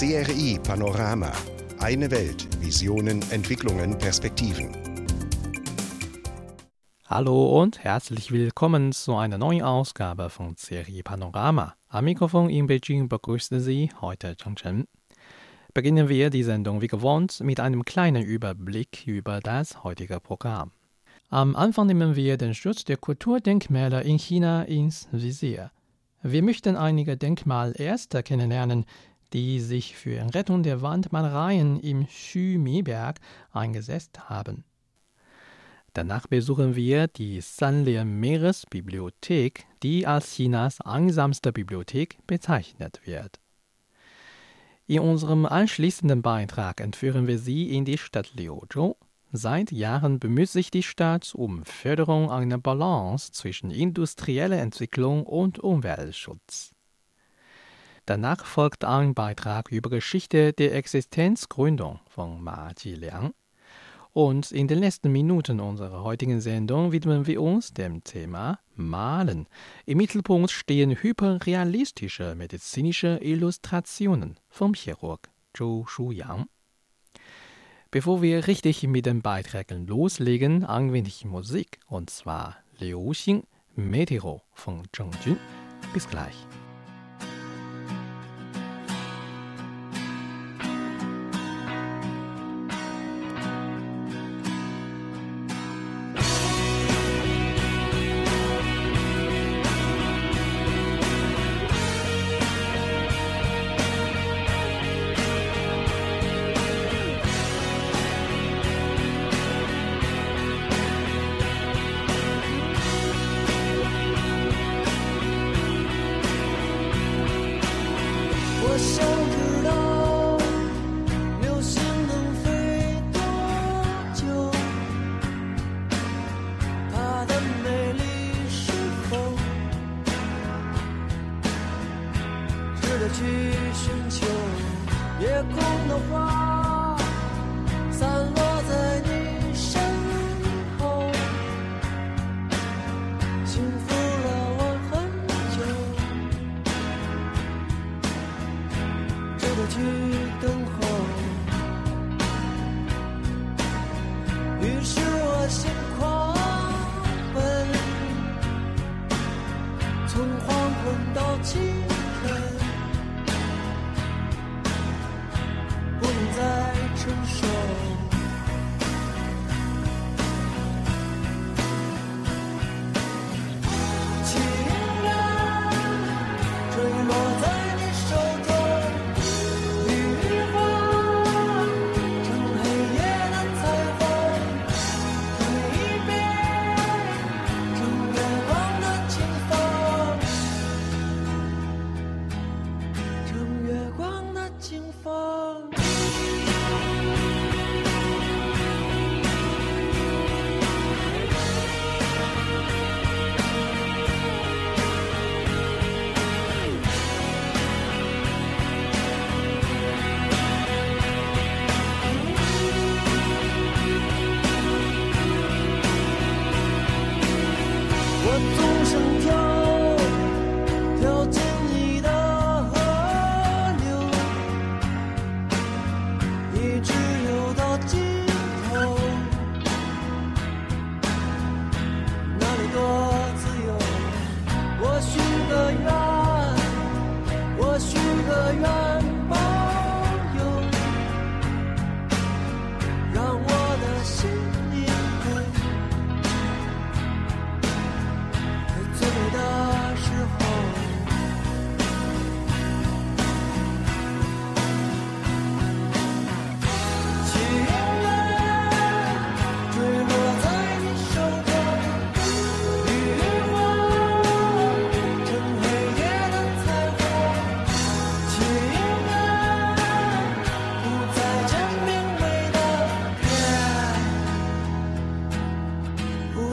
CRI Panorama. Eine Welt. Visionen, Entwicklungen, Perspektiven. Hallo und herzlich willkommen zu einer neuen Ausgabe von CRI Panorama. Am Mikrofon in Beijing begrüßte Sie heute Chang Chen. Beginnen wir die Sendung wie gewohnt mit einem kleinen Überblick über das heutige Programm. Am Anfang nehmen wir den Schutz der Kulturdenkmäler in China ins Visier. Wir möchten einige Denkmalerste kennenlernen, die sich für Rettung der Wandmalereien im Xu-Mi-Berg eingesetzt haben. Danach besuchen wir die Sanlier Meeresbibliothek, die als Chinas einsamste Bibliothek bezeichnet wird. In unserem anschließenden Beitrag entführen wir Sie in die Stadt Liuzhou. Seit Jahren bemüht sich die Stadt um Förderung einer Balance zwischen industrieller Entwicklung und Umweltschutz. Danach folgt ein Beitrag über Geschichte der Existenzgründung von Ma Jiliang. Und in den letzten Minuten unserer heutigen Sendung widmen wir uns dem Thema Malen. Im Mittelpunkt stehen hyperrealistische medizinische Illustrationen vom Chirurg Zhou Shuyang. Bevor wir richtig mit den Beiträgen loslegen, ein wenig Musik, und zwar Liu Xing Meteoro von Zheng Jun. Bis gleich.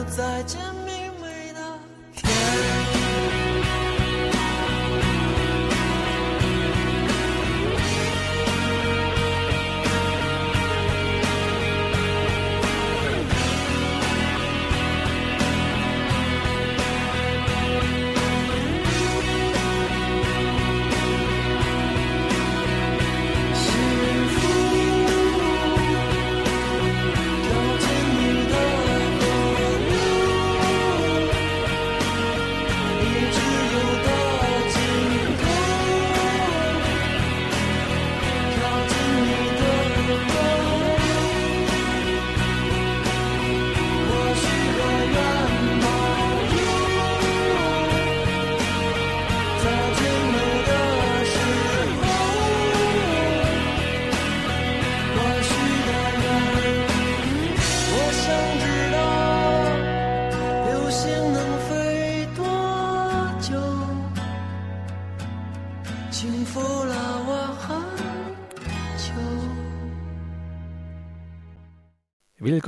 再见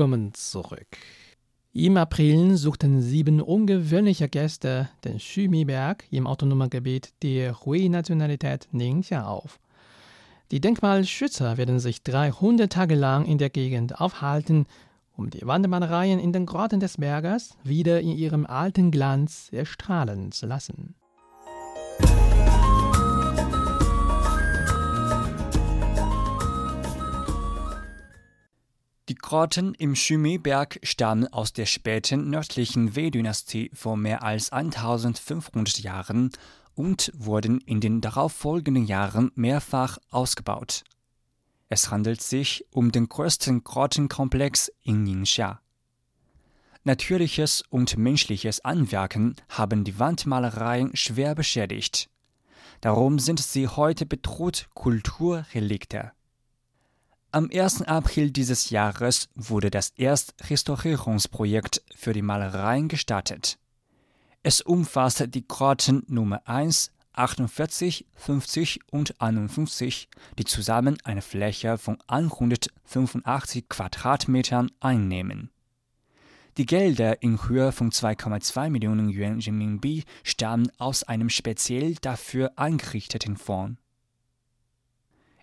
Willkommen zurück. Im April suchten sieben ungewöhnliche Gäste den Schümiberg im autonomen Gebiet der Hui-Nationalität Ningxia auf. Die Denkmalschützer werden sich 300 Tage lang in der Gegend aufhalten, um die Wandmalereien in den Grotten des Berges wieder in ihrem alten Glanz erstrahlen zu lassen. Grotten im Schümeberg stammen aus der späten nördlichen Wei-Dynastie vor mehr als 1500 Jahren und wurden in den darauffolgenden Jahren mehrfach ausgebaut. Es handelt sich um den größten Grottenkomplex in Ningxia. Natürliches und menschliches Anwirken haben die Wandmalereien schwer beschädigt. Darum sind sie heute bedroht Kulturrelikte. Am 1. April dieses Jahres wurde das Erstrestaurierungsprojekt für die Malereien gestartet. Es umfasst die Grotten Nummer 1, 48, 50 und 51, die zusammen eine Fläche von 185 Quadratmetern einnehmen. Die Gelder in Höhe von 2,2 Millionen Yuan Renminbi stammen aus einem speziell dafür eingerichteten Fonds.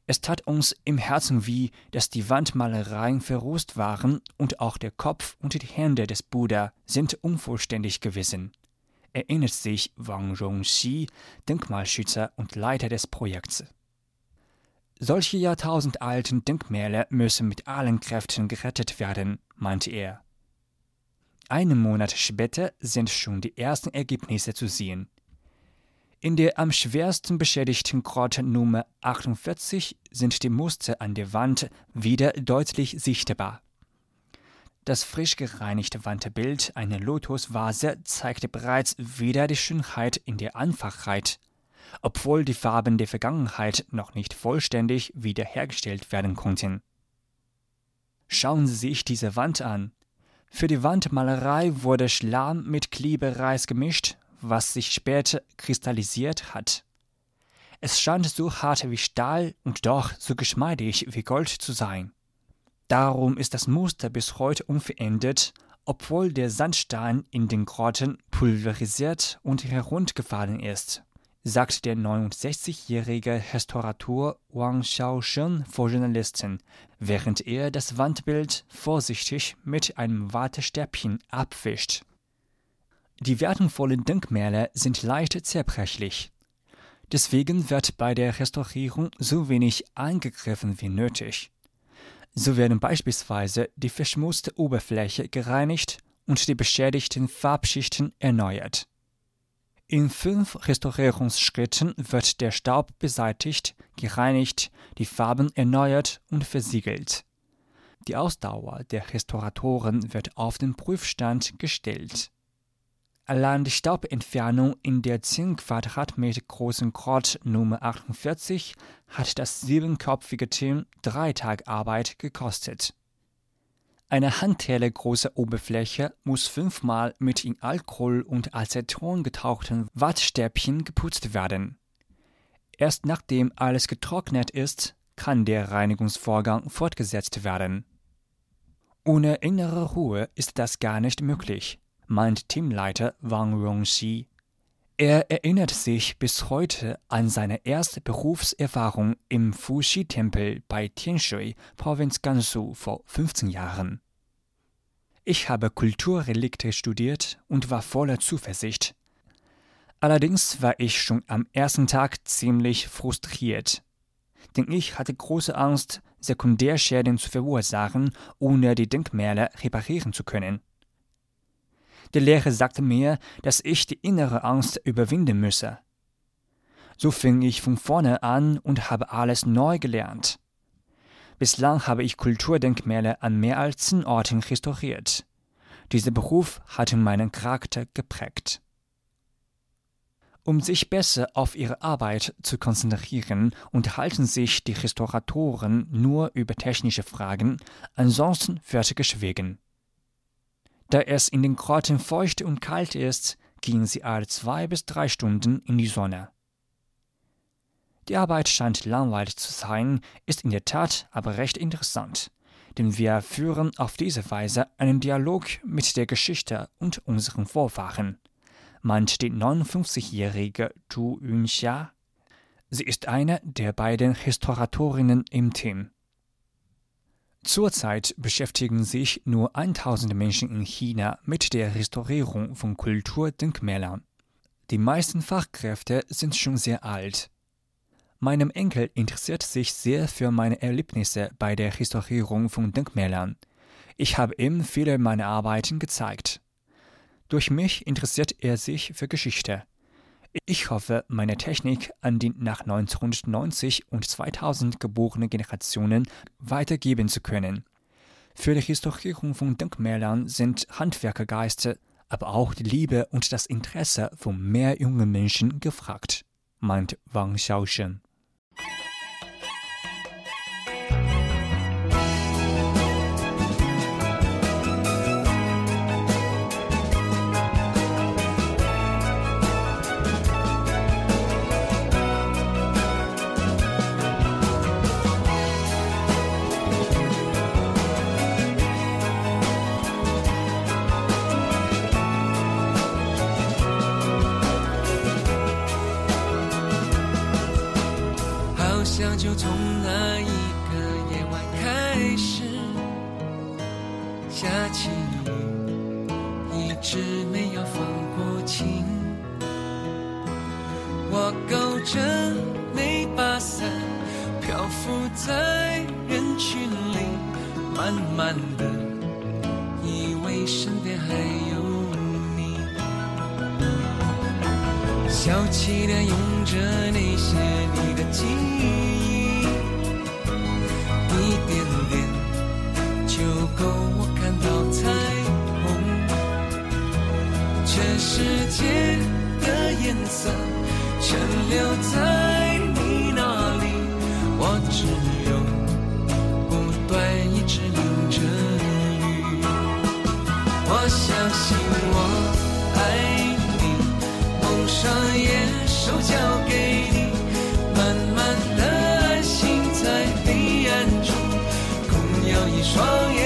Es tat uns im Herzen weh, dass die Wandmalereien verrußt waren und auch der Kopf und die Hände des Buddha sind unvollständig gewesen, erinnert sich Wang Rongxi, Denkmalschützer und Leiter des Projekts. Solche jahrtausendalten Denkmäler müssen mit allen Kräften gerettet werden, meinte er. Einen Monat später sind schon die ersten Ergebnisse zu sehen. In der am schwersten beschädigten Grotte Nummer 48 sind die Muster an der Wand wieder deutlich sichtbar. Das frisch gereinigte Wandbild einer Lotusvase zeigte bereits wieder die Schönheit in der Einfachheit, obwohl die Farben der Vergangenheit noch nicht vollständig wiederhergestellt werden konnten. Schauen Sie sich diese Wand an. Für die Wandmalerei wurde Schlamm mit Klebereis gemischt, was sich später kristallisiert hat. Es scheint so hart wie Stahl und doch so geschmeidig wie Gold zu sein. Darum ist das Muster bis heute unverändert, obwohl der Sandstein in den Grotten pulverisiert und heruntergefallen ist, sagt der 69-jährige Restaurator Wang Xiaoshen vor Journalisten, während er das Wandbild vorsichtig mit einem Wattestäbchen abwischt. Die wertvollen Denkmäler sind leicht zerbrechlich. Deswegen wird bei der Restaurierung so wenig eingegriffen wie nötig. So werden beispielsweise die verschmutzte Oberfläche gereinigt und die beschädigten Farbschichten erneuert. In fünf Restaurierungsschritten wird der Staub beseitigt, gereinigt, die Farben erneuert und versiegelt. Die Ausdauer der Restauratoren wird auf den Prüfstand gestellt. Allein die Staubentfernung in der 10 Quadratmeter großen Grotte Nummer 48 hat das siebenköpfige Team drei Tage Arbeit gekostet. Eine handtellergroße Oberfläche muss fünfmal mit in Alkohol und Aceton getauchten Wattstäbchen geputzt werden. Erst nachdem alles getrocknet ist, kann der Reinigungsvorgang fortgesetzt werden. Ohne innere Ruhe ist das gar nicht möglich meint Teamleiter Wang Rongxi. Er erinnert sich bis heute an seine erste Berufserfahrung im Fuxi-Tempel bei Tianshui, Provinz Gansu, vor 15 Jahren. Ich habe Kulturrelikte studiert und war voller Zuversicht. Allerdings war ich schon am ersten Tag ziemlich frustriert. Denn ich hatte große Angst, Sekundärschäden zu verursachen, ohne die Denkmäler reparieren zu können. Der Lehrer sagte mir, dass ich die innere Angst überwinden müsse. So fing ich von vorne an und habe alles neu gelernt. Bislang habe ich Kulturdenkmäler an mehr als zehn Orten restauriert. Dieser Beruf hat meinen Charakter geprägt. Um sich besser auf ihre Arbeit zu konzentrieren, unterhalten sich die Restauratoren nur über technische Fragen, ansonsten wird geschwiegen. Da es in den Grotten feucht und kalt ist, gehen sie alle zwei bis drei Stunden in die Sonne. Die Arbeit scheint langweilig zu sein, ist in der Tat aber recht interessant, denn wir führen auf diese Weise einen Dialog mit der Geschichte und unseren Vorfahren, meint die 59-jährige Tu Yunxia. Sie ist eine der beiden Historiatorinnen im Team. Zurzeit beschäftigen sich nur 1000 Menschen in China mit der Restaurierung von Kulturdenkmälern. Die meisten Fachkräfte sind schon sehr alt. Meinem Enkel interessiert sich sehr für meine Erlebnisse bei der Restaurierung von Denkmälern. Ich habe ihm viele meiner Arbeiten gezeigt. Durch mich interessiert er sich für Geschichte. Ich hoffe, meine Technik an die nach 1990 und 2000 geborene Generationen weitergeben zu können. Für die Restaurierung von Denkmälern sind Handwerkergeister, aber auch die Liebe und das Interesse von mehr jungen Menschen gefragt, meint Wang Xiaoshen. 就从那一个夜晚开始下起雨，一直没有放过晴。我勾着那把伞，漂浮在人群里，慢慢的以为身边还有你，小气的用着那些你的记忆。世界的颜色全留在你那里，我只有不断一直淋着雨。我相信我爱你，蒙上眼，手交给你，慢慢的安心在黑暗中，共有一双。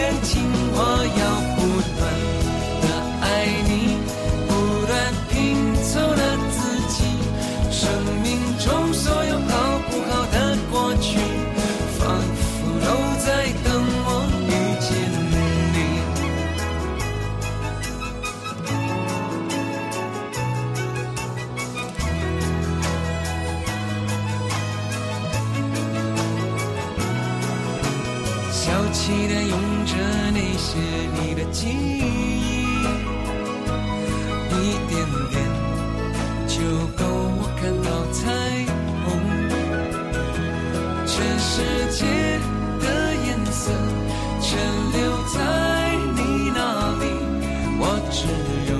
记忆一点点就够我看到彩虹全世界的颜色全留在你那里。我只有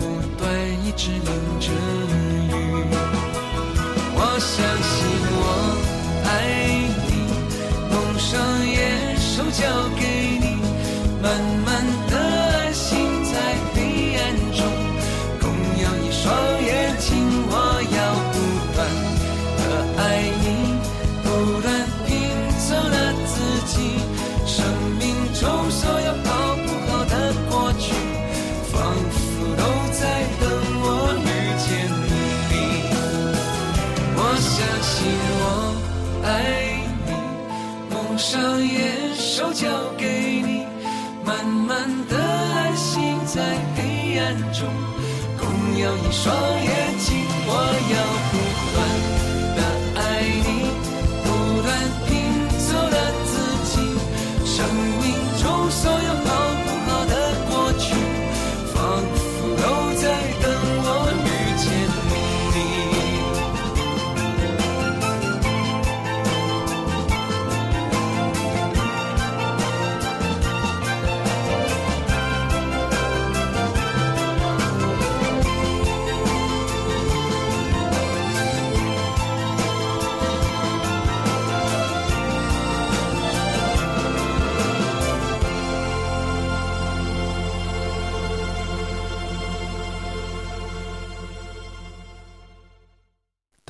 不断一直淋着。双眼睛我要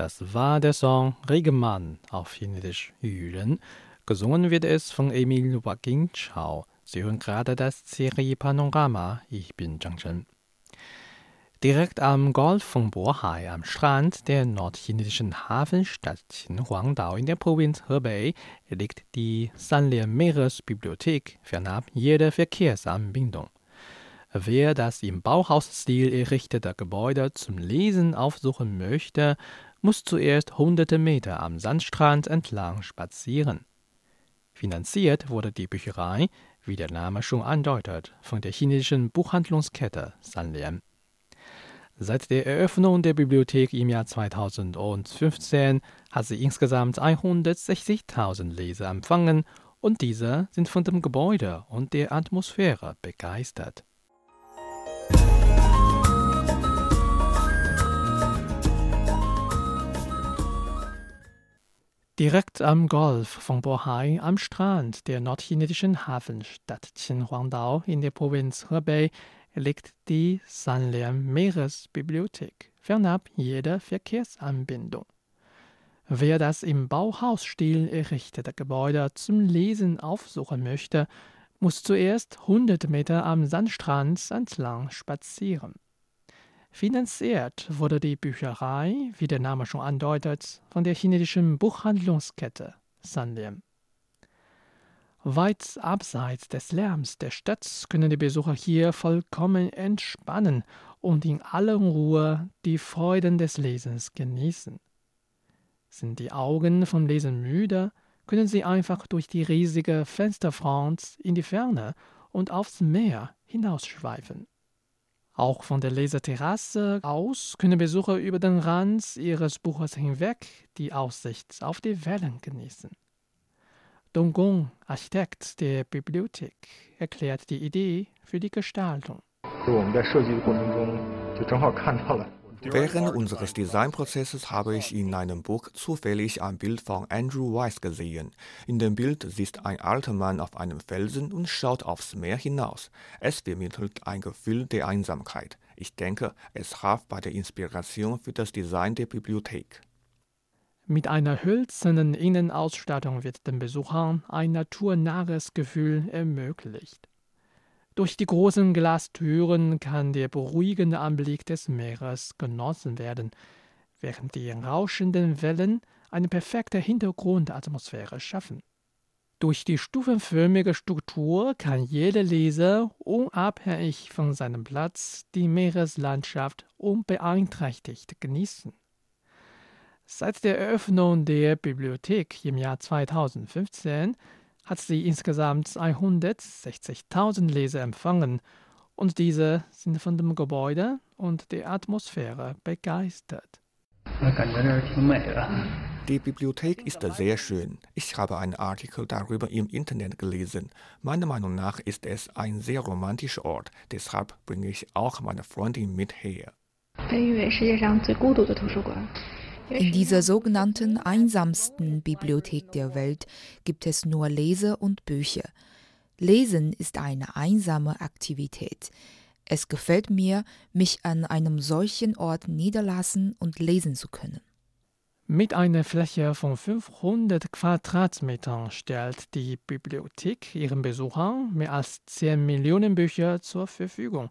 Das war der Song Regenmann auf Chinesisch Yuren. Gesungen wird es von Emil Waging Chao. Sie hören gerade das Serie Panorama. Ich bin Zhang Chen. Direkt am Golf von Bohai am Strand der nordchinesischen Hafenstadt Huangdao in der Provinz Hebei liegt die Sanlian Meeresbibliothek fernab jeder Verkehrsanbindung. Wer das im Bauhausstil errichtete Gebäude zum Lesen aufsuchen möchte, muss zuerst hunderte Meter am Sandstrand entlang spazieren. Finanziert wurde die Bücherei, wie der Name schon andeutet, von der chinesischen Buchhandlungskette Sanlian. Seit der Eröffnung der Bibliothek im Jahr 2015 hat sie insgesamt 160.000 Leser empfangen und diese sind von dem Gebäude und der Atmosphäre begeistert. Direkt am Golf von Bohai am Strand der nordchinesischen Hafenstadt Qinhuangdao in der Provinz Hebei liegt die Sanlian Meeresbibliothek, fernab jeder Verkehrsanbindung. Wer das im Bauhausstil errichtete Gebäude zum Lesen aufsuchen möchte, muss zuerst 100 Meter am Sandstrand entlang spazieren. Finanziert wurde die Bücherei, wie der Name schon andeutet, von der chinesischen Buchhandlungskette Sanlian. Weit abseits des Lärms der Stadt können die Besucher hier vollkommen entspannen und in aller Ruhe die Freuden des Lesens genießen. Sind die Augen vom Lesen müde, können sie einfach durch die riesige Fensterfront in die Ferne und aufs Meer hinausschweifen. Auch von der Leseterrasse aus können Besucher über den Rand ihres Buches hinweg die Aussicht auf die Wellen genießen. Dong Gong, Architekt der Bibliothek, erklärt die Idee für die Gestaltung. Während unseres Designprozesses habe ich in einem Buch zufällig ein Bild von Andrew Weiss gesehen. In dem Bild sitzt ein alter Mann auf einem Felsen und schaut aufs Meer hinaus. Es vermittelt ein Gefühl der Einsamkeit. Ich denke, es half bei der Inspiration für das Design der Bibliothek. Mit einer hölzernen Innenausstattung wird den Besuchern ein naturnahes Gefühl ermöglicht. Durch die großen Glastüren kann der beruhigende Anblick des Meeres genossen werden, während die rauschenden Wellen eine perfekte Hintergrundatmosphäre schaffen. Durch die stufenförmige Struktur kann jeder Leser unabhängig von seinem Platz die Meereslandschaft unbeeinträchtigt genießen. Seit der Eröffnung der Bibliothek im Jahr 2015 hat sie insgesamt 160.000 Leser empfangen und diese sind von dem Gebäude und der Atmosphäre begeistert. Die Bibliothek ist sehr schön. Ich habe einen Artikel darüber im Internet gelesen. Meiner Meinung nach ist es ein sehr romantischer Ort. Deshalb bringe ich auch meine Freundin mit her. In dieser sogenannten einsamsten Bibliothek der Welt gibt es nur Leser und Bücher. Lesen ist eine einsame Aktivität. Es gefällt mir, mich an einem solchen Ort niederlassen und lesen zu können. Mit einer Fläche von 500 Quadratmetern stellt die Bibliothek ihren Besuchern mehr als 10 Millionen Bücher zur Verfügung,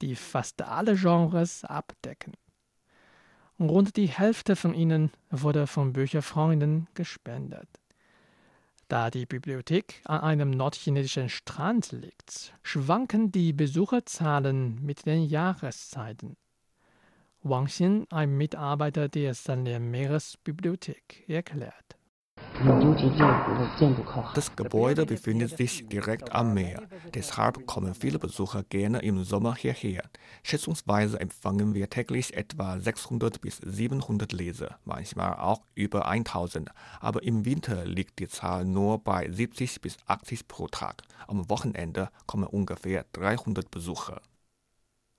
die fast alle Genres abdecken. Rund die Hälfte von ihnen wurde von Bücherfreunden gespendet. Da die Bibliothek an einem nordchinesischen Strand liegt, schwanken die Besucherzahlen mit den Jahreszeiten. Wang Xin, ein Mitarbeiter der Sanlian Meeresbibliothek, erklärt. Das Gebäude befindet sich direkt am Meer. Deshalb kommen viele Besucher gerne im Sommer hierher. Schätzungsweise empfangen wir täglich etwa 600 bis 700 Leser, manchmal auch über 1000. Aber im Winter liegt die Zahl nur bei 70 bis 80 pro Tag. Am Wochenende kommen ungefähr 300 Besucher.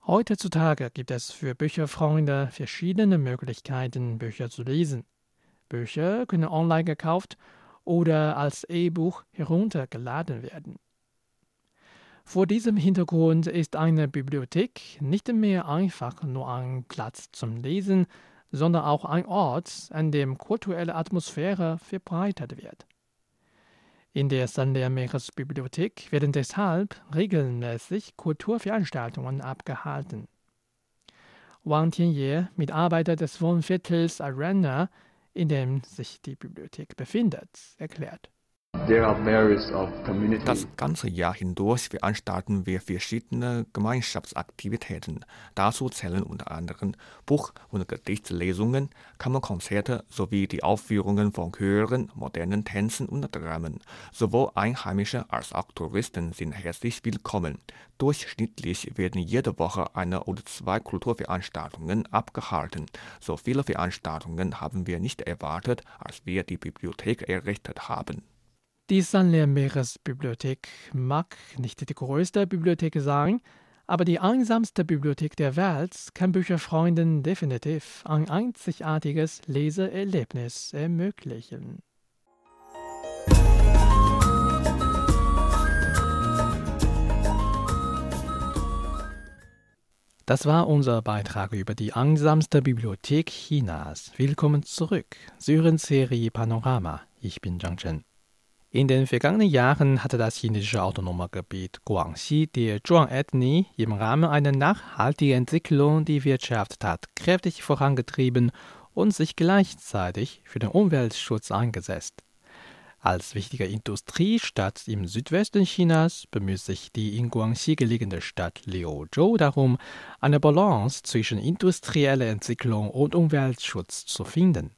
Heutzutage gibt es für Bücherfreunde verschiedene Möglichkeiten, Bücher zu lesen. Bücher können online gekauft oder als E-Buch heruntergeladen werden. Vor diesem Hintergrund ist eine Bibliothek nicht mehr einfach nur ein Platz zum Lesen, sondern auch ein Ort, an dem kulturelle Atmosphäre verbreitet wird. In der Sanler Meeresbibliothek werden deshalb regelmäßig Kulturveranstaltungen abgehalten. Wang Tianye, Mitarbeiter des Wohnviertels Arena, in dem sich die Bibliothek befindet, erklärt. Das ganze Jahr hindurch veranstalten wir verschiedene Gemeinschaftsaktivitäten. Dazu zählen unter anderem Buch- und Gedichtslesungen, Kammerkonzerte sowie die Aufführungen von Chören, modernen Tänzen und Dramen. Sowohl Einheimische als auch Touristen sind herzlich willkommen. Durchschnittlich werden jede Woche eine oder zwei Kulturveranstaltungen abgehalten. So viele Veranstaltungen haben wir nicht erwartet, als wir die Bibliothek errichtet haben. Die Sanler Meeresbibliothek mag nicht die größte Bibliothek sein, aber die einsamste Bibliothek der Welt kann Bücherfreunden definitiv ein einzigartiges Leseerlebnis ermöglichen. Das war unser Beitrag über die einsamste Bibliothek Chinas. Willkommen zurück. Syren-Serie Panorama. Ich bin Zhang Chen. In den vergangenen Jahren hatte das chinesische autonome Gebiet Guangxi die Zhuang-Ethnie im Rahmen einer nachhaltigen Entwicklung die Wirtschaft tatkräftig vorangetrieben und sich gleichzeitig für den Umweltschutz eingesetzt. Als wichtige Industriestadt im Südwesten Chinas bemüht sich die in Guangxi gelegene Stadt Liuzhou darum, eine Balance zwischen industrieller Entwicklung und Umweltschutz zu finden.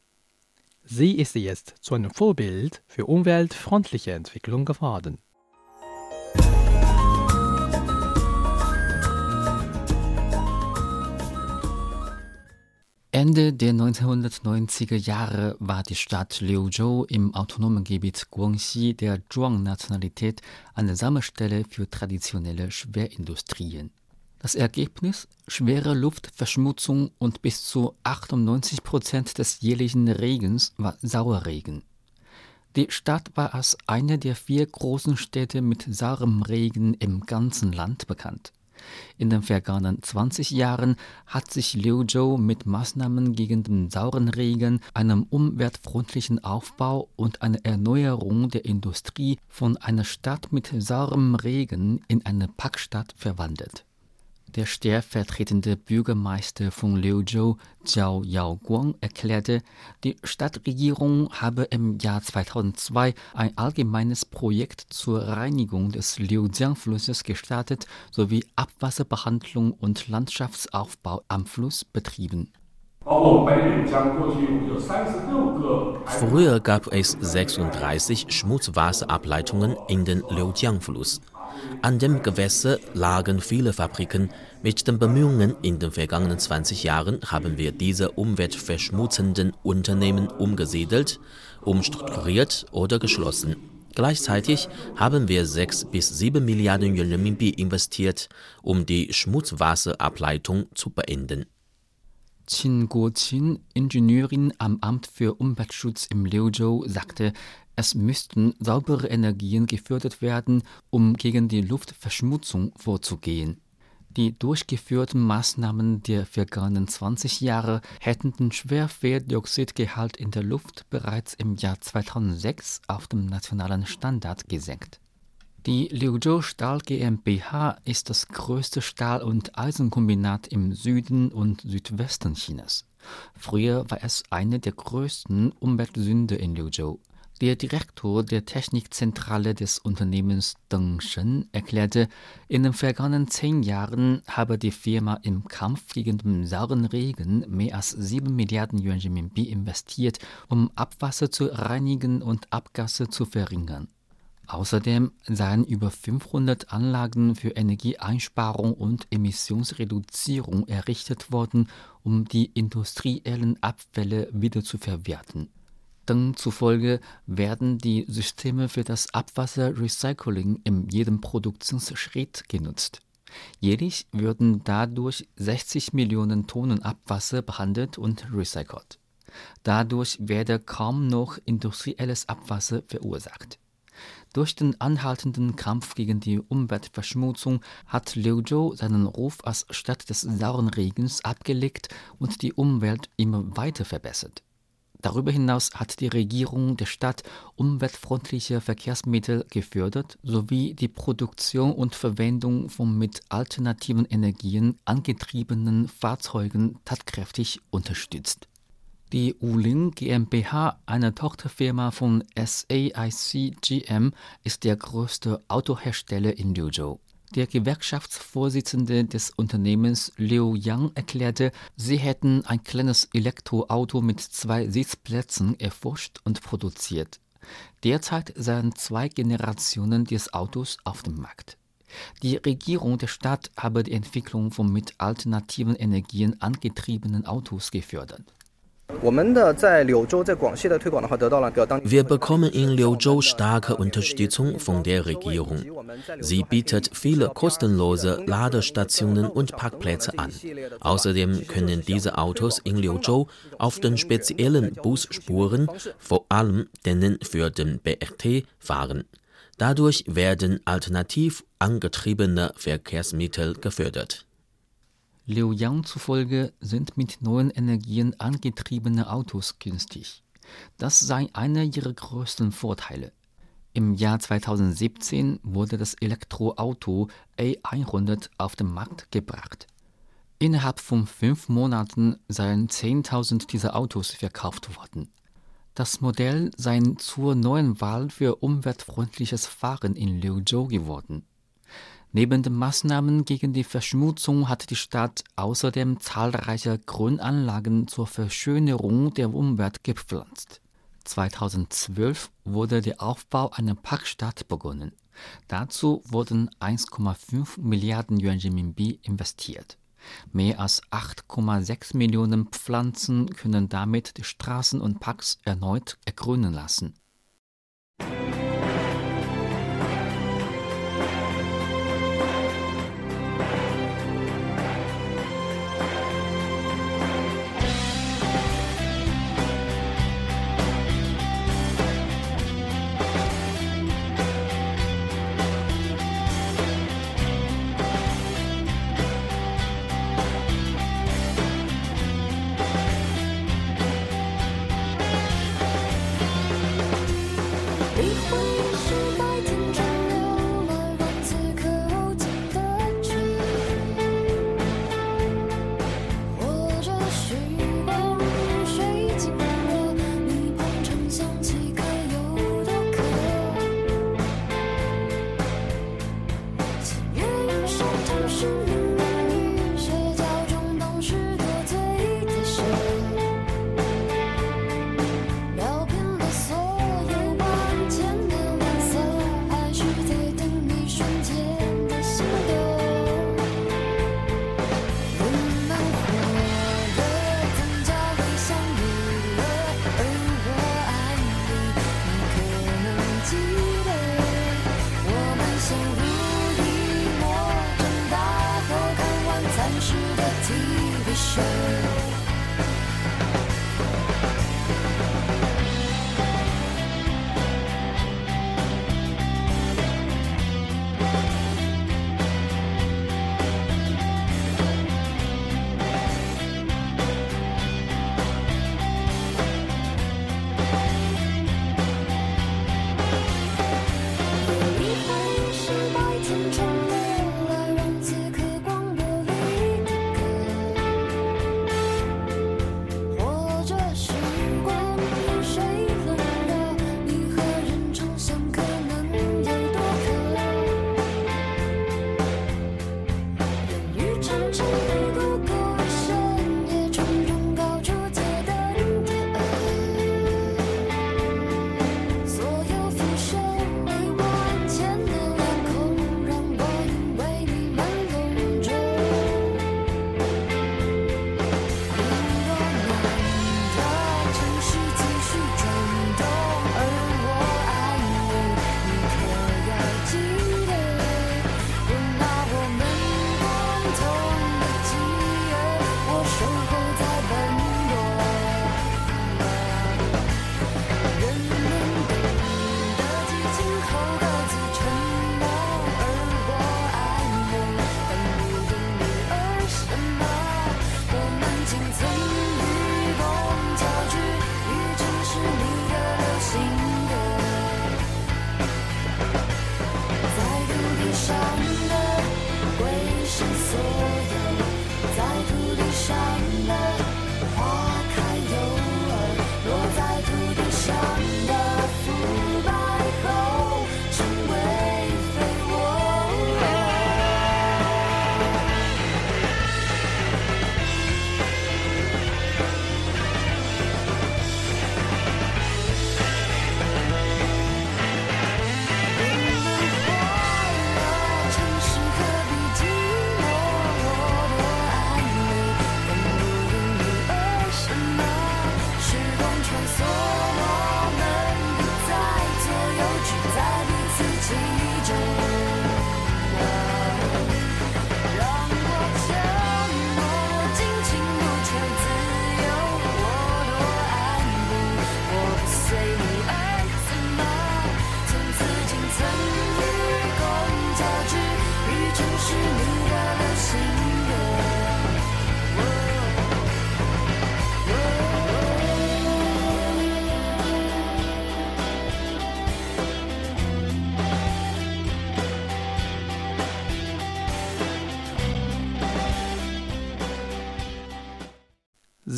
Sie ist jetzt zu einem Vorbild für umweltfreundliche Entwicklung geworden. Ende der 1990er Jahre war die Stadt Liuzhou im autonomen Gebiet Guangxi der Zhuang-Nationalität eine Sammelstelle für traditionelle Schwerindustrien. Das Ergebnis? Schwere Luftverschmutzung und bis zu 98 Prozent des jährlichen Regens war Sauerregen. Die Stadt war als eine der vier großen Städte mit saurem Regen im ganzen Land bekannt. In den vergangenen 20 Jahren hat sich Liuzhou mit Maßnahmen gegen den sauren Regen, einem umweltfreundlichen Aufbau und einer Erneuerung der Industrie von einer Stadt mit saurem Regen in eine Packstadt verwandelt. Der stellvertretende Bürgermeister von Liuzhou, Jiao Yaoguang, erklärte, die Stadtregierung habe im Jahr 2002 ein allgemeines Projekt zur Reinigung des Liujiang-Flusses gestartet sowie Abwasserbehandlung und Landschaftsaufbau am Fluss betrieben. Früher gab es 36 Schmutzwasserableitungen in den Liujiang-Fluss. An dem Gewässer lagen viele Fabriken. Mit den Bemühungen in den vergangenen 20 Jahren haben wir diese umweltverschmutzenden Unternehmen umgesiedelt, umstrukturiert oder geschlossen. Gleichzeitig haben wir 6 bis 7 Milliarden Renminbi investiert, um die Schmutzwasserableitung zu beenden. Qin Guoqin, Ingenieurin am Amt für Umweltschutz im Liuzhou, sagte, es müssten saubere Energien gefördert werden, um gegen die Luftverschmutzung vorzugehen. Die durchgeführten Maßnahmen der vergangenen 20 Jahre hätten den Schwerfeldioxidgehalt in der Luft bereits im Jahr 2006 auf dem nationalen Standard gesenkt. Die Liuzhou Stahl GmbH ist das größte Stahl- und Eisenkombinat im Süden und Südwesten Chinas. Früher war es eine der größten Umweltsünder in Liuzhou. Der Direktor der Technikzentrale des Unternehmens Deng Shen erklärte, in den vergangenen zehn Jahren habe die Firma im Kampf gegen den sauren Regen mehr als 7 Milliarden Yuan Renminbi investiert, um Abwasser zu reinigen und Abgase zu verringern. Außerdem seien über 500 Anlagen für Energieeinsparung und Emissionsreduzierung errichtet worden, um die industriellen Abfälle wieder zu verwerten. Deng zufolge werden die Systeme für das Abwasserrecycling in jedem Produktionsschritt genutzt. Jährlich würden dadurch 60 Millionen Tonnen Abwasser behandelt und recycelt. Dadurch werde kaum noch industrielles Abwasser verursacht. Durch den anhaltenden Kampf gegen die Umweltverschmutzung hat Liuzhou seinen Ruf als Stadt des sauren Regens abgelegt und die Umwelt immer weiter verbessert. Darüber hinaus hat die Regierung der Stadt umweltfreundliche Verkehrsmittel gefördert sowie die Produktion und Verwendung von mit alternativen Energien angetriebenen Fahrzeugen tatkräftig unterstützt. Die Uling GmbH, eine Tochterfirma von SAIC GM, ist der größte Autohersteller in Liuzhou. Der Gewerkschaftsvorsitzende des Unternehmens Liu Yang erklärte, sie hätten ein kleines Elektroauto mit zwei Sitzplätzen erforscht und produziert. Derzeit seien zwei Generationen des Autos auf dem Markt. Die Regierung der Stadt habe die Entwicklung von mit alternativen Energien angetriebenen Autos gefördert. Wir bekommen in Liuzhou starke Unterstützung von der Regierung. Sie bietet viele kostenlose Ladestationen und Parkplätze an. Außerdem können diese Autos in Liuzhou auf den speziellen Busspuren, vor allem denen für den BRT, fahren. Dadurch werden alternativ angetriebene Verkehrsmittel gefördert. Liu Yang zufolge sind mit neuen Energien angetriebene Autos günstig. Das sei einer ihrer größten Vorteile. Im Jahr 2017 wurde das Elektroauto A100 auf den Markt gebracht. Innerhalb von fünf Monaten seien 10.000 dieser Autos verkauft worden. Das Modell sei zur neuen Wahl für umweltfreundliches Fahren in Liuzhou geworden. Neben den Maßnahmen gegen die Verschmutzung hat die Stadt außerdem zahlreiche Grünanlagen zur Verschönerung der Umwelt gepflanzt. 2012 wurde der Aufbau einer Parkstadt begonnen. Dazu wurden 1,5 Milliarden Yuan Renminbi investiert. Mehr als 8,6 Millionen Pflanzen können damit die Straßen und Parks erneut ergrünen lassen.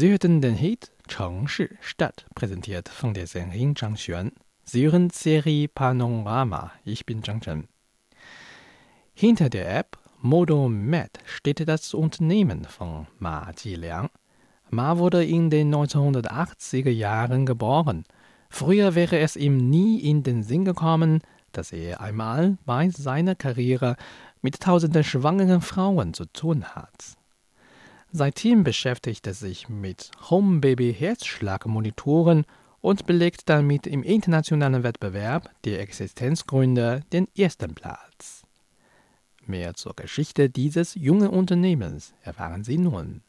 Sie hörten den Hit 城市 Stadt, präsentiert von der Sängerin Zhang Xuan. Sie hören Serie Panorama. Ich bin Zhang Chen. Hinter der App Modomed steht das Unternehmen von Ma Jiliang. Ma wurde in den 1980er Jahren geboren. Früher wäre es ihm nie in den Sinn gekommen, dass er einmal bei seiner Karriere mit tausenden schwangeren Frauen zu tun hat. Seitdem beschäftigt er sich mit Home-Baby-Herzschlagmonitoren und belegt damit im internationalen Wettbewerb der Existenzgründer den ersten Platz. Mehr zur Geschichte dieses jungen Unternehmens erfahren Sie nun.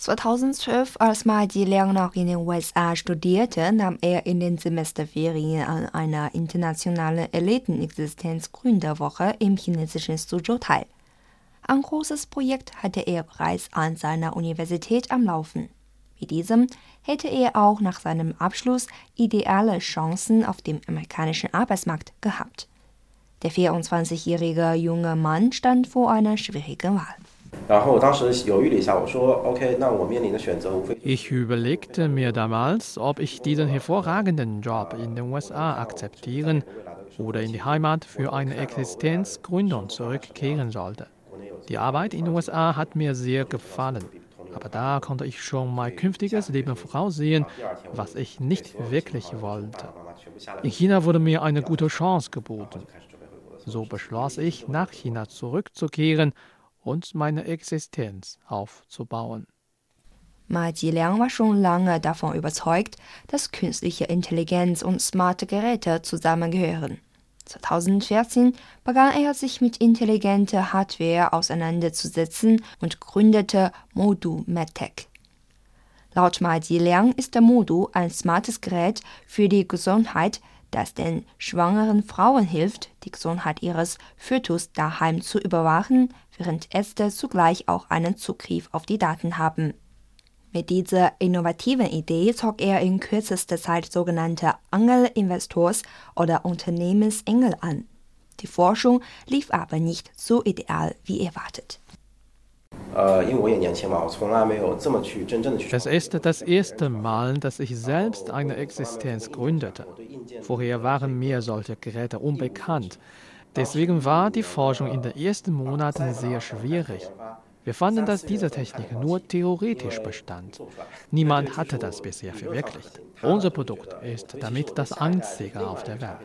2012, als Mahdi Liang noch in den USA studierte, nahm er in den Semesterferien an einer internationalen Elitenexistenzgründerwoche im chinesischen Suzhou teil. Ein großes Projekt hatte er bereits an seiner Universität am Laufen. Mit diesem hätte er auch nach seinem Abschluss ideale Chancen auf dem amerikanischen Arbeitsmarkt gehabt. Der 24-jährige junge Mann stand vor einer schwierigen Wahl. Ich überlegte mir damals, ob ich diesen hervorragenden Job in den USA akzeptieren oder in die Heimat für eine Existenzgründung zurückkehren sollte. Die Arbeit in den USA hat mir sehr gefallen, aber da konnte ich schon mein künftiges Leben voraussehen, was ich nicht wirklich wollte. In China wurde mir eine gute Chance geboten. So beschloss ich, nach China zurückzukehren und meine Existenz aufzubauen. Ma Jiliang war schon lange davon überzeugt, dass künstliche Intelligenz und smarte Geräte zusammengehören. 2014 begann er sich mit intelligenter Hardware auseinanderzusetzen und gründete Modu MedTech. Laut Ma Jiliang ist der Modu ein smartes Gerät für die Gesundheit, das den schwangeren Frauen hilft, die Gesundheit ihres Fötus daheim zu überwachen, während Ärzte zugleich auch einen Zugriff auf die Daten haben. Mit dieser innovativen Idee zog er in kürzester Zeit sogenannte Angelinvestors oder Unternehmensengel an. Die Forschung lief aber nicht so ideal wie erwartet. Es ist das erste Mal, dass ich selbst eine Existenz gründete. Vorher waren mir solche Geräte unbekannt. Deswegen war die Forschung in den ersten Monaten sehr schwierig. Wir fanden, dass diese Technik nur theoretisch bestand. Niemand hatte das bisher verwirklicht. Unser Produkt ist damit das einzige auf der Welt.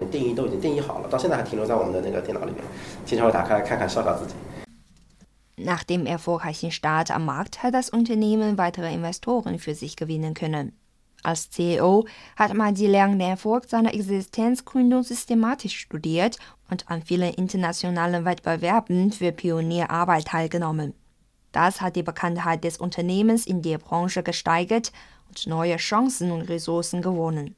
Nach dem erfolgreichen Start am Markt hat das Unternehmen weitere Investoren für sich gewinnen können. Als CEO hat Madi Liang den Erfolg seiner Existenzgründung systematisch studiert und an vielen internationalen Wettbewerben für Pionierarbeit teilgenommen. Das hat die Bekanntheit des Unternehmens in der Branche gesteigert und neue Chancen und Ressourcen gewonnen.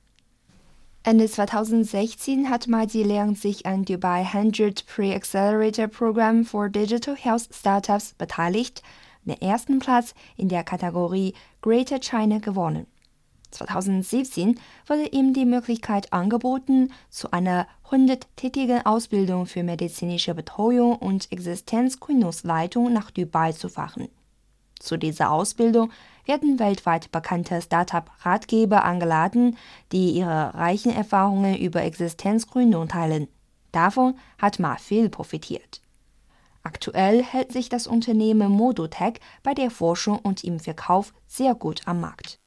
Ende 2016 hat Madi Liang sich an Dubai 100 Pre-Accelerator Program for Digital Health Startups beteiligt, den ersten Platz in der Kategorie Greater China gewonnen. 2017 wurde ihm die Möglichkeit angeboten, zu einer 100-tägigen Ausbildung für medizinische Betreuung und Existenzgründungsleitung nach Dubai zu fahren. Zu dieser Ausbildung werden weltweit bekannte Startup-Ratgeber eingeladen, die ihre reichen Erfahrungen über Existenzgründung teilen. Davon hat Ma viel profitiert. Aktuell hält sich das Unternehmen Modotech bei der Forschung und im Verkauf sehr gut am Markt.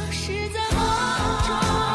消失在梦中。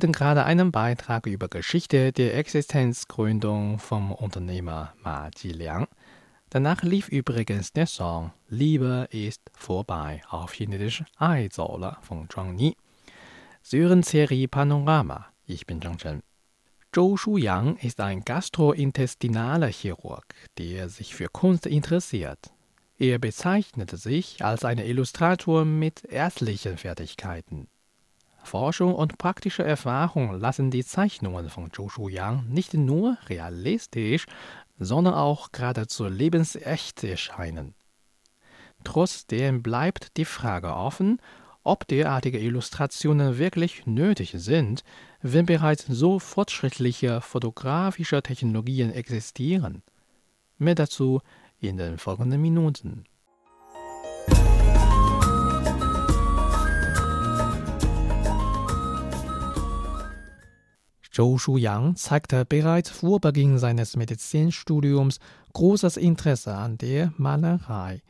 Hörten gerade einen Beitrag über Geschichte der Existenzgründung vom Unternehmer Ma Jiliang. Danach lief übrigens der Song Liebe ist vorbei auf Chinesisch Ai von Zhuang Ni. Sie Serie Panorama. Ich bin Zhang Chen. Zhou Shuyang ist ein gastrointestinaler Chirurg, der sich für Kunst interessiert. Er bezeichnete sich als ein Illustrator mit ärztlichen Fertigkeiten. Forschung und praktische Erfahrung lassen die Zeichnungen von Zhou Shuyang nicht nur realistisch, sondern auch geradezu lebensecht erscheinen. Trotzdem bleibt die Frage offen, ob derartige Illustrationen wirklich nötig sind, wenn bereits so fortschrittliche fotografische Technologien existieren. Mehr dazu in den folgenden Minuten. Zhou Shuyang zeigte bereits vor Beginn seines Medizinstudiums großes Interesse an der Malerei.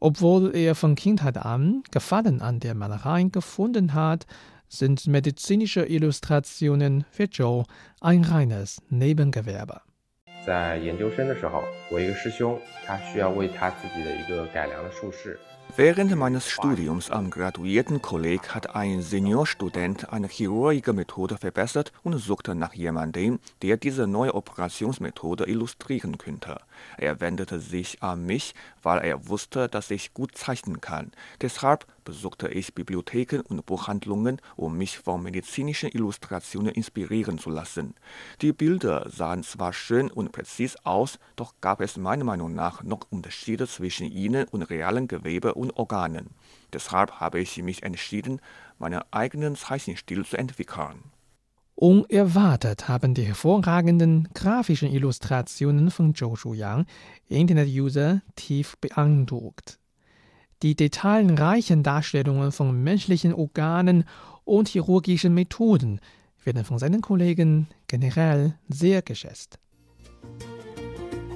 Obwohl er von Kindheit an Gefallen an der Malerei gefunden hat, sind medizinische Illustrationen für Zhou ein reines Nebengewerbe. 在研究生的时候，我一个师兄，他需要为他自己的一个改良的术式 Während meines Studiums am Graduiertenkolleg hat ein Seniorstudent eine chirurgische Methode verbessert und suchte nach jemandem, der diese neue Operationsmethode illustrieren könnte. Er wendete sich an mich, weil er wusste, dass ich gut zeichnen kann. Deshalb besuchte ich Bibliotheken und Buchhandlungen, um mich von medizinischen Illustrationen inspirieren zu lassen. Die Bilder sahen zwar schön und präzis aus, doch gab es meiner Meinung nach noch Unterschiede zwischen ihnen und realen Gewebe und Organen. Deshalb habe ich mich entschieden, meinen eigenen Zeichenstil zu entwickeln. Unerwartet haben die hervorragenden grafischen Illustrationen von Zhou Shuyang Internet-User tief beeindruckt. Die detailreichen Darstellungen von menschlichen Organen und chirurgischen Methoden werden von seinen Kollegen generell sehr geschätzt.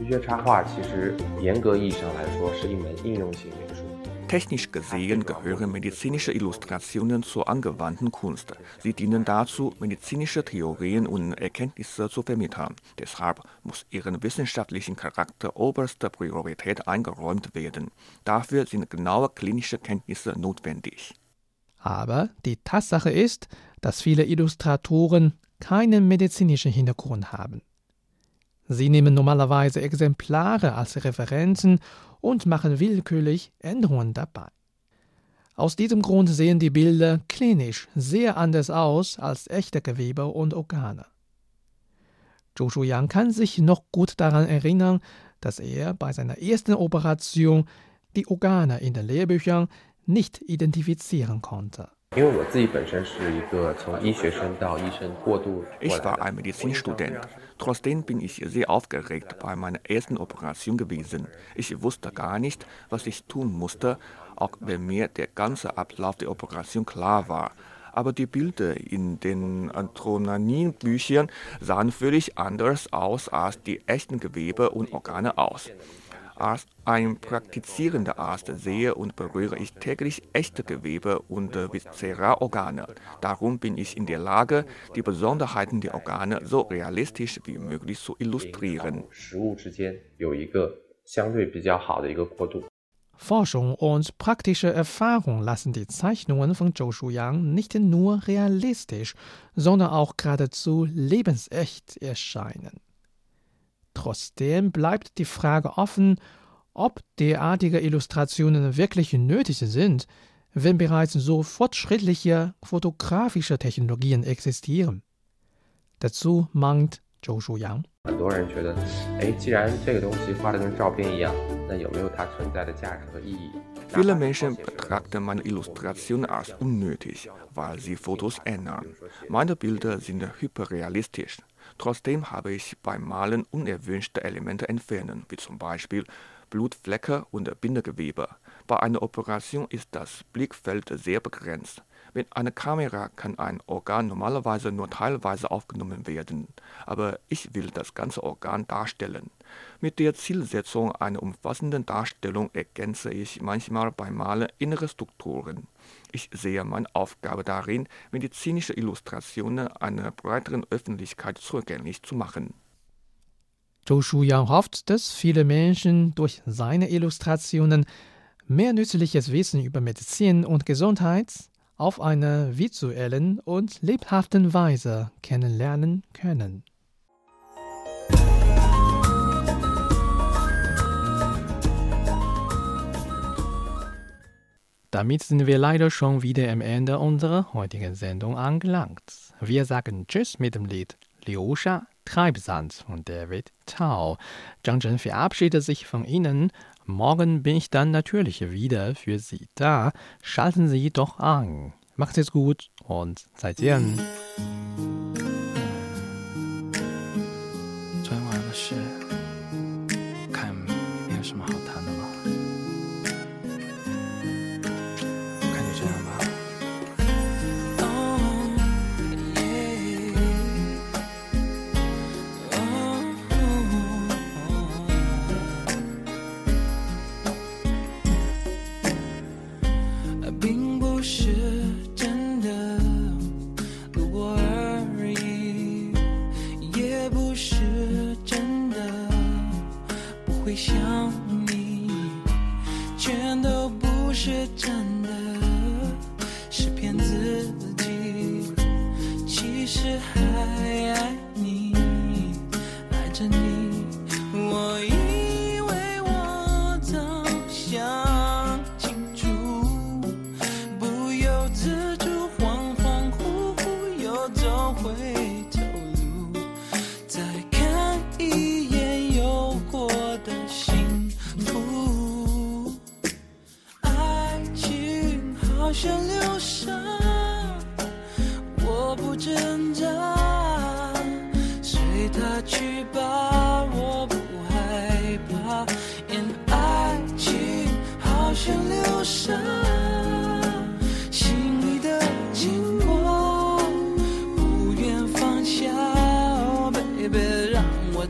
医学插画其实严格意义上来说是一门应用型美术。 Technisch gesehen gehören medizinische Illustrationen zur angewandten Kunst. Sie dienen dazu, medizinische Theorien und Erkenntnisse zu vermitteln. Deshalb muss ihren wissenschaftlichen Charakter oberste Priorität eingeräumt werden. Dafür sind genaue klinische Kenntnisse notwendig. Aber die Tatsache ist, dass viele Illustratoren keinen medizinischen Hintergrund haben. Sie nehmen normalerweise Exemplare als Referenzen und machen willkürlich Änderungen dabei. Aus diesem Grund sehen die Bilder klinisch sehr anders aus als echte Gewebe und Organe. Zhou Shuyang kann sich noch gut daran erinnern, dass er bei seiner ersten Operation die Organe in den Lehrbüchern nicht identifizieren konnte. Ich war ein Medizinstudent. Trotzdem bin ich sehr aufgeregt bei meiner ersten Operation gewesen. Ich wusste gar nicht, was ich tun musste, auch wenn mir der ganze Ablauf der Operation klar war. Aber die Bilder in den Antronanin-Büchern sahen völlig anders aus als die echten Gewebe und Organe aus als ein praktizierender Arzt sehe und berühre ich täglich echte Gewebe und Viszeralorgane. Darum bin ich in der Lage, die Besonderheiten der Organe so realistisch wie möglich zu illustrieren. Forschung und praktische Erfahrung lassen die Zeichnungen von Zhou Shuyang nicht nur realistisch, sondern auch geradezu lebensecht erscheinen. Trotzdem bleibt die Frage offen, ob derartige Illustrationen wirklich nötig sind, wenn bereits so fortschrittliche fotografische Technologien existieren. Dazu meint Zhou Shuyang. 很多人觉得，哎，既然这个东西画的跟照片一样，那有没有它存在的价值和意义？ Viele Menschen betrachten meine Illustrationen als unnötig, weil sie Fotos ändern. Meine Bilder sind hyperrealistisch. Trotzdem habe ich beim Malen unerwünschte Elemente entfernen, wie zum Beispiel Blutflecke und Bindegewebe. Bei einer Operation ist das Blickfeld sehr begrenzt. Mit einer Kamera kann ein Organ normalerweise nur teilweise aufgenommen werden, aber ich will das ganze Organ darstellen. Mit der Zielsetzung einer umfassenden Darstellung ergänze ich manchmal beim Malen innere Strukturen. Ich sehe meine Aufgabe darin, medizinische Illustrationen einer breiteren Öffentlichkeit zugänglich zu machen. Zhou Shuyang hofft, dass viele Menschen durch seine Illustrationen mehr nützliches Wissen über Medizin und Gesundheit auf eine visuellen und lebhaften Weise kennenlernen können. Damit sind wir leider schon wieder am Ende unserer heutigen Sendung angelangt. Wir sagen Tschüss mit dem Lied Liu Sha Treibsand von David Tao. Zhang Zhen verabschiedet sich von Ihnen. Morgen bin ich dann natürlich wieder für Sie da. Schalten Sie doch an. Macht es gut und 再见。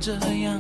这样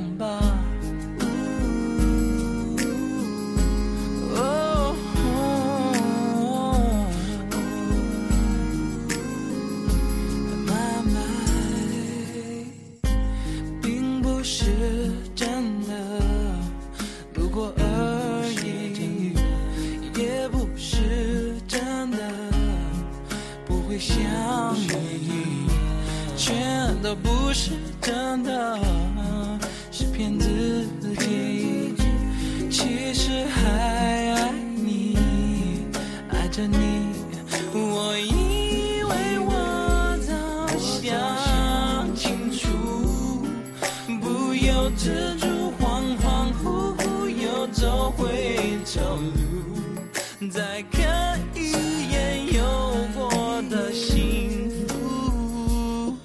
再看一眼有过的幸福。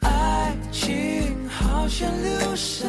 爱情好像流沙